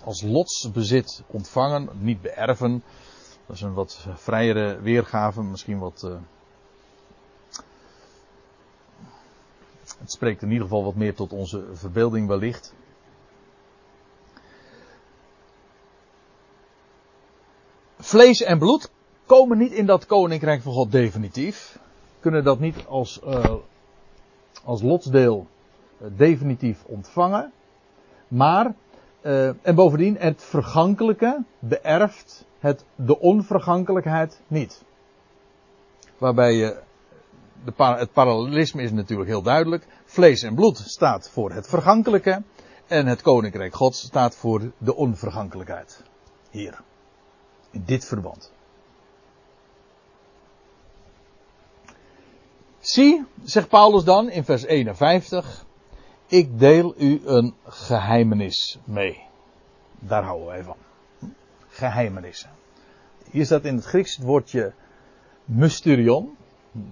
als lotsbezit ontvangen, niet beërven. Dat is een wat vrijere weergave, misschien wat. Uh, het spreekt in ieder geval wat meer tot onze verbeelding wellicht. Vlees en bloed komen niet in dat koninkrijk van God definitief. Kunnen dat niet als, uh, als lotsdeel uh, definitief ontvangen. Maar, uh, en bovendien, het vergankelijke beërft het, de onvergankelijkheid niet. Waarbij je, de, het parallelisme is natuurlijk heel duidelijk. Vlees en bloed staat voor het vergankelijke. En het koninkrijk Gods staat voor de onvergankelijkheid. Hier. In dit verband. Zie, zegt Paulus dan in vers 51, ik deel u een geheimenis mee. Daar houden wij van. Geheimenissen. Hier staat in het Grieks het woordje mysterion,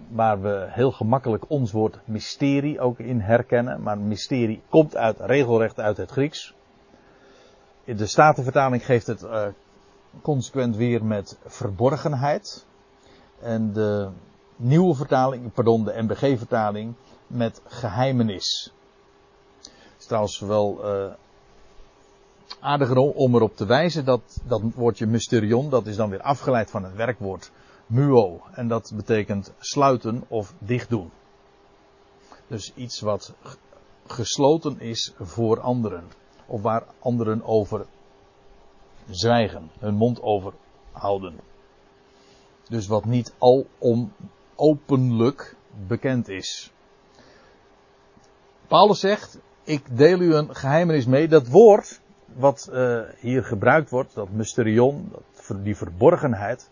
waar we heel gemakkelijk ons woord mysterie ook in herkennen. Maar mysterie komt uit, regelrecht uit het Grieks. De Statenvertaling geeft het uh, consequent weer met verborgenheid. En de nieuwe vertaling, pardon, de MBG-vertaling met geheimenis. Het is trouwens wel uh, aardig om erop te wijzen dat dat woordje mysterion, dat is dan weer afgeleid van het werkwoord muo. En dat betekent sluiten of dichtdoen. Dus iets wat gesloten is voor anderen. Of waar anderen over zwijgen, hun mond over houden. Dus wat niet al om openlijk bekend is. Paulus zegt, ik deel u een geheimenis mee. Dat woord wat uh, hier gebruikt wordt, dat mysterion, dat, die verborgenheid.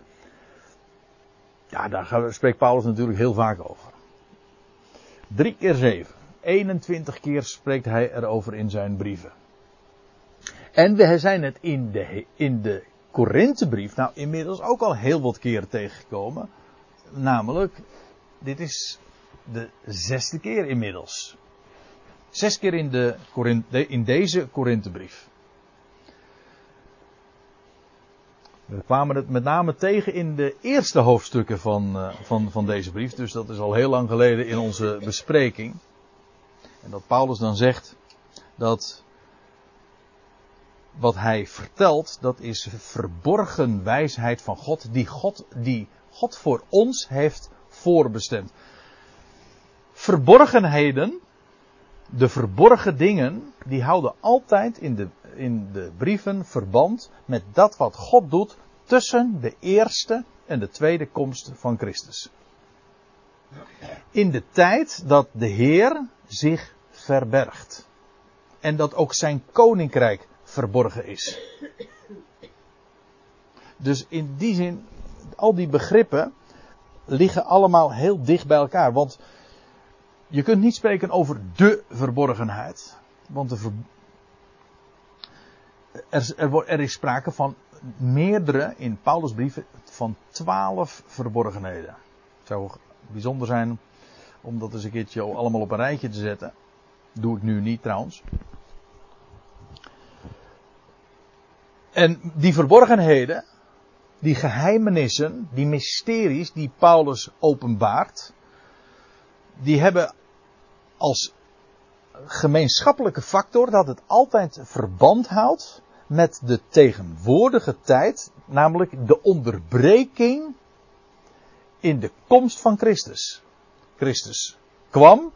Ja, daar spreekt Paulus natuurlijk heel vaak over. Drie keer zeven. 21 keer spreekt hij erover in zijn brieven. En we zijn het in de, in de Korinthebrief nou inmiddels ook al heel wat keren tegengekomen. Namelijk, dit is de zesde keer inmiddels. Zes keer in, de, in deze Korinthebrief. We kwamen het met name tegen in de eerste hoofdstukken van, uh, van, van deze brief. Dus dat is al heel lang geleden in onze bespreking. En dat Paulus dan zegt dat wat hij vertelt, dat is verborgen wijsheid van God, die God, die God voor ons heeft voorbestemd. Verborgenheden, de verborgen dingen, die houden altijd in de, in de brieven verband met dat wat God doet tussen de eerste en de tweede komst van Christus. In de tijd dat de Heer zich verbergt. En dat ook zijn koninkrijk verborgen is. Dus in die zin, al die begrippen liggen allemaal heel dicht bij elkaar. Want je kunt niet spreken over de verborgenheid. Want er, er, er, is sprake van meerdere, in Paulus' brieven, van twaalf verborgenheden. Het zou bijzonder zijn om dat eens een keertje allemaal op een rijtje te zetten. Doe ik nu niet trouwens. En die verborgenheden, die geheimenissen, die mysteries die Paulus openbaart, die hebben als gemeenschappelijke factor dat het altijd verband houdt met de tegenwoordige tijd, namelijk de onderbreking in de komst van Christus. Christus kwam,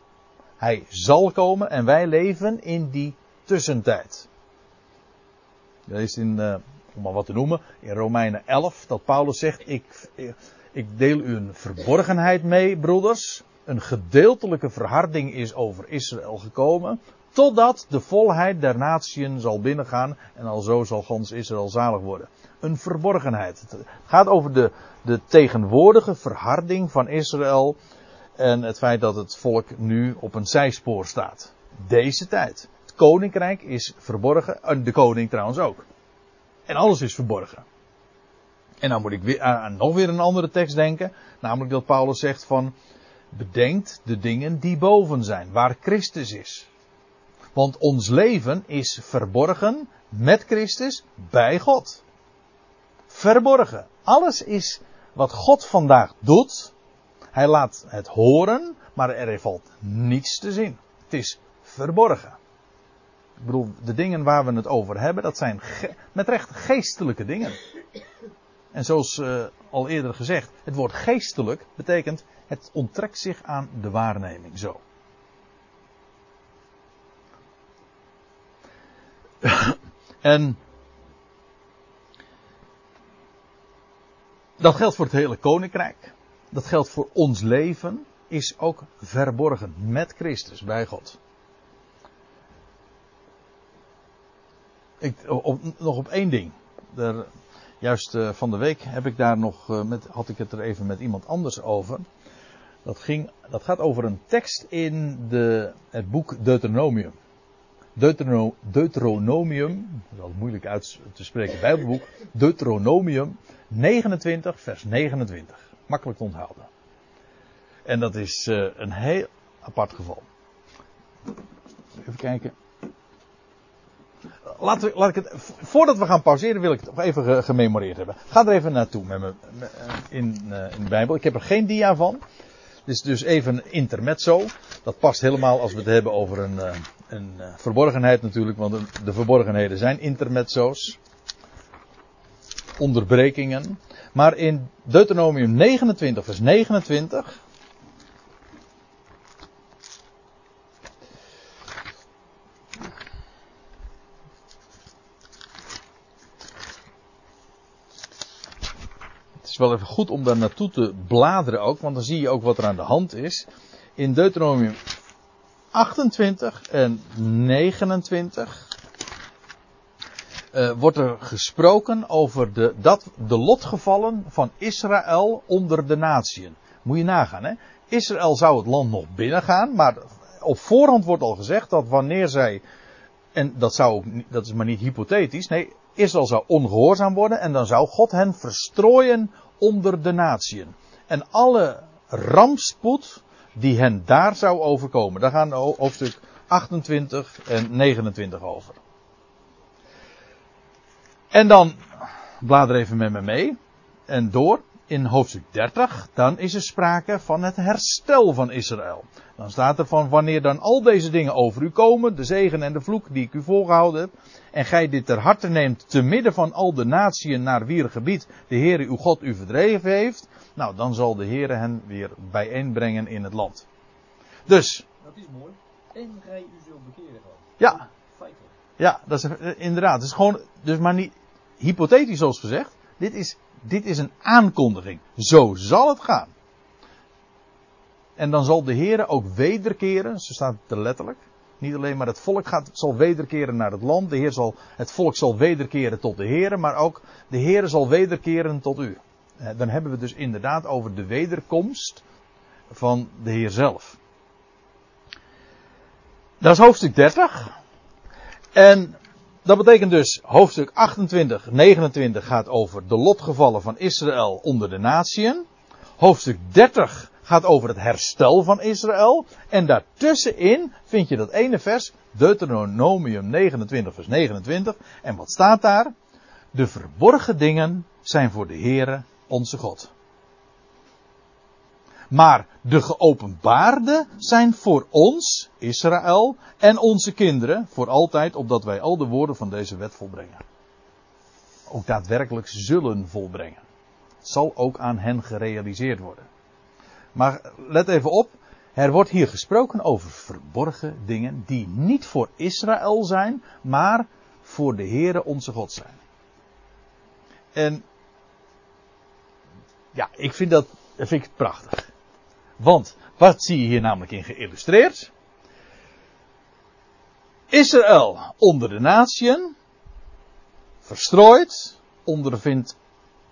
hij zal komen en wij leven in die tussentijd. Dat is in, uh, om maar wat te noemen, in Romeinen 11, dat Paulus zegt, ik, ik deel u een verborgenheid mee, broeders. Een gedeeltelijke verharding is over Israël gekomen, totdat de volheid der natieën zal binnengaan en alzo zal gans Israël zalig worden. Een verborgenheid. Het gaat over de, de tegenwoordige verharding van Israël en het feit dat het volk nu op een zijspoor staat. Deze tijd koninkrijk is verborgen. En de koning trouwens ook. En alles is verborgen. En dan moet ik weer aan nog weer een andere tekst denken. Namelijk dat Paulus zegt van. Bedenkt de dingen die boven zijn. Waar Christus is. Want ons leven is verborgen met Christus bij God. Verborgen. Alles is wat God vandaag doet. Hij laat het horen, maar er valt niets te zien. Het is verborgen. Ik bedoel, de dingen waar we het over hebben, dat zijn met recht geestelijke dingen. En zoals uh, al eerder gezegd, het woord geestelijk betekent het onttrekt zich aan de waarneming. Zo. en dat geldt voor het hele koninkrijk. Dat geldt voor ons leven. Is ook verborgen met Christus bij God. Ik, op, nog op één ding. Juist uh, van de week heb ik daar nog, uh, met, had ik het er even met iemand anders over. Dat, ging, dat gaat over een tekst in de, het boek Deuteronomium. Deuterono, Deuteronomium, dat is moeilijk uit te spreken Bijbelboek. Deuteronomium 29, vers 29. Makkelijk te onthouden. En dat is een heel apart geval. Even kijken laat, ik het, voordat we gaan pauzeren wil ik het nog even gememoreerd hebben. Ga er even naartoe met me, eh, in, uh, in de Bijbel. Ik heb er geen dia van. Dit is dus even intermezzo. Dat past helemaal als we het hebben over een, uh, een verborgenheid natuurlijk. Want de verborgenheden zijn intermezzo's. Onderbrekingen. Maar in Deuteronomium 29 vers 29 wel even goed om daar naartoe te bladeren ook, want dan zie je ook wat er aan de hand is. In Deuteronomium 28 en 29 uh, eh, wordt er gesproken over de, dat, de lotgevallen van Israël onder de natieën. Moet je nagaan, hè? Israël zou het land nog binnengaan, maar op voorhand wordt al gezegd dat wanneer zij, en dat, zou, dat is maar niet hypothetisch, nee, Israël zou ongehoorzaam worden en dan zou God hen verstrooien onder de natieën. En alle rampspoed die hen daar zou overkomen. Daar gaan hoofdstuk 28 en 29 over. En dan blader even met me mee en door. In hoofdstuk 30, dan is er sprake van het herstel van Israël. Dan staat er van wanneer dan al deze dingen over u komen, de zegen en de vloek die ik u voorgehouden heb, en gij dit ter harte neemt te midden van al de natieën naar wier gebied de Heere uw God u verdreven heeft, nou dan zal de Heere hen weer bijeenbrengen in het land. Dus. Dat is mooi. En gij u zult bekeren gewoon. Ja. Feitelijk. Ja, dat is eh, inderdaad. Het is gewoon, dus maar niet hypothetisch zoals gezegd. Dit is, dit is een aankondiging. Zo zal het gaan. En dan zal de Heer ook wederkeren, zo staat het er letterlijk. Niet alleen maar het volk gaat, zal wederkeren naar het land. De Heer zal, het volk zal wederkeren tot de Heer, maar ook de Heer zal wederkeren tot u. Eh, Dan hebben we dus inderdaad over de wederkomst van de Heer zelf. Dat is hoofdstuk 30. En dat betekent dus hoofdstuk 28, 29 gaat over de lotgevallen van Israël onder de natieën. Hoofdstuk 30 gaat over het herstel van Israël. En daartussenin vind je dat ene vers, Deuteronomium 29, vers 29. En wat staat daar? De verborgen dingen zijn voor de Heere onze God. Maar de geopenbaarde zijn voor ons, Israël, en onze kinderen voor altijd, opdat wij al de woorden van deze wet volbrengen. Ook daadwerkelijk zullen volbrengen. Het zal ook aan hen gerealiseerd worden. Maar let even op, er wordt hier gesproken over verborgen dingen die niet voor Israël zijn, maar voor de Heere onze God zijn. En ja, ik vind dat, dat vind ik prachtig. Want wat zie je hier namelijk in geïllustreerd? Israël onder de natieën, verstrooid, ondervindt,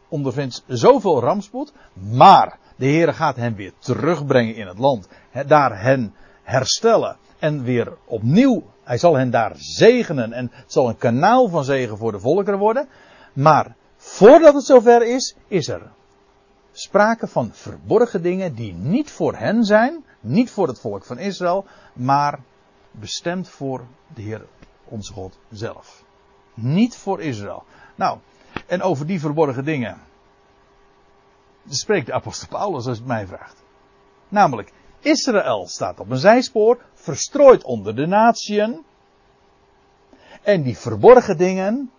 ondervindt zoveel rampspoed, maar de Heere gaat hen weer terugbrengen in het land, daar hen herstellen en weer opnieuw, hij zal hen daar zegenen en het zal een kanaal van zegen voor de volkeren worden. Maar voordat het zover is, is er sprake van verborgen dingen die niet voor hen zijn, niet voor het volk van Israël, maar bestemd voor de Heer onze God zelf. Niet voor Israël. Nou, en over die verborgen dingen spreekt de apostel Paulus als het mij vraagt. Namelijk, Israël staat op een zijspoor, verstrooid onder de natieën. En die verborgen dingen,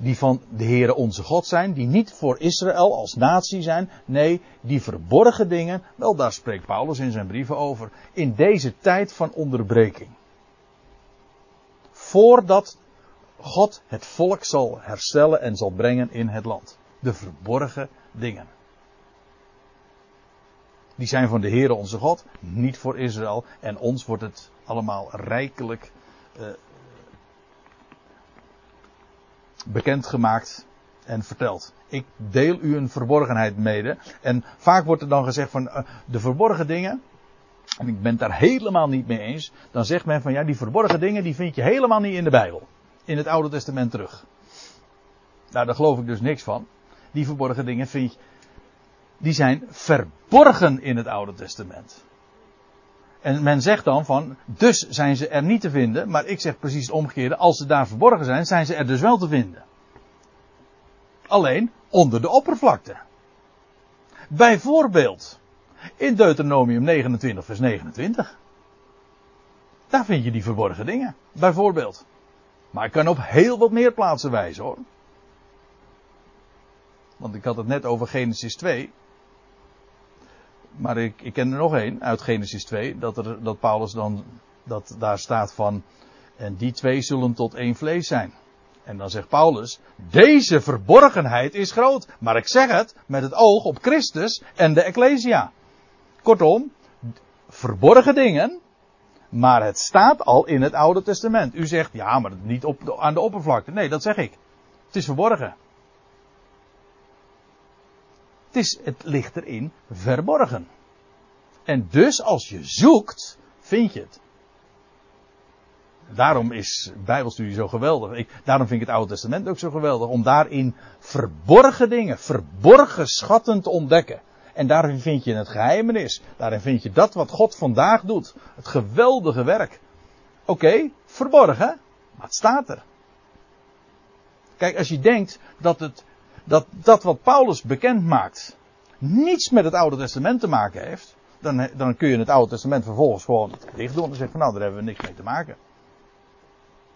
die van de Heere onze God zijn, die niet voor Israël als natie zijn, nee, die verborgen dingen, wel daar spreekt Paulus in zijn brieven over, in deze tijd van onderbreking. Voordat God het volk zal herstellen en zal brengen in het land. De verborgen dingen. Die zijn van de Heere onze God, niet voor Israël. En ons wordt het allemaal rijkelijk uh, bekendgemaakt en verteld. Ik deel u een verborgenheid mede. En vaak wordt er dan gezegd van uh, de verborgen dingen. En ik ben het daar helemaal niet mee eens. Dan zegt men van ja, die verborgen dingen die vind je helemaal niet in de Bijbel. In het Oude Testament terug. Nou, daar geloof ik dus niks van. Die verborgen dingen vind je. Die zijn verborgen in het Oude Testament. En men zegt dan van, dus zijn ze er niet te vinden, maar ik zeg precies het omgekeerde, als ze daar verborgen zijn, zijn ze er dus wel te vinden. Alleen onder de oppervlakte. Bijvoorbeeld, in Deuteronomium 29, vers 29. Daar vind je die verborgen dingen, bijvoorbeeld. Maar ik kan op heel wat meer plaatsen wijzen hoor. Want ik had het net over Genesis 2. Maar ik, ken er nog één uit Genesis 2. Dat, er, dat Paulus dan, dat daar staat van. En die twee zullen tot één vlees zijn. En dan zegt Paulus, deze verborgenheid is groot. Maar ik zeg het met het oog op Christus en de Ecclesia. Kortom, verborgen dingen. Maar het staat al in het Oude Testament. U zegt, ja, maar niet op, aan de oppervlakte. Nee, dat zeg ik. Het is verborgen. Het, is, het ligt erin verborgen. En dus als je zoekt, vind je het. Daarom is Bijbelstudie zo geweldig. Ik, daarom vind ik het Oude Testament ook zo geweldig. Om daarin verborgen dingen, verborgen schatten te ontdekken. En daarin vind je het geheimenis. Daarin vind je dat wat God vandaag doet. Het geweldige werk. Oké, verborgen, maar het staat er. Kijk, als je denkt dat het dat dat wat Paulus bekend maakt niets met het Oude Testament te maken heeft, dan, dan kun je het Oude Testament vervolgens gewoon dicht doen en zeggen van nou daar hebben we niks mee te maken.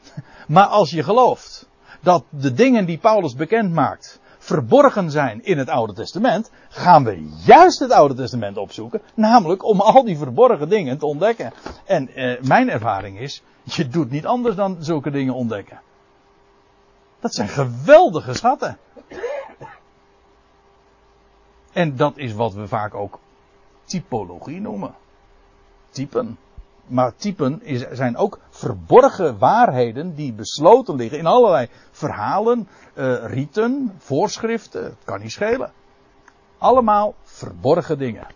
Maar als je gelooft dat de dingen die Paulus bekend maakt verborgen zijn in het Oude Testament, gaan we juist het Oude Testament opzoeken, namelijk om al die verborgen dingen te ontdekken. En eh, mijn ervaring is, je doet niet anders dan zulke dingen ontdekken. Dat zijn geweldige schatten. En dat is wat we vaak ook typologie noemen. Typen. Maar typen is, zijn ook verborgen waarheden die besloten liggen in allerlei verhalen, uh, riten, voorschriften. Het kan niet schelen. Allemaal verborgen dingen.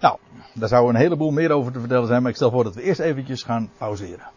Nou, daar zou een heleboel meer over te vertellen zijn, maar ik stel voor dat we eerst eventjes gaan pauzeren.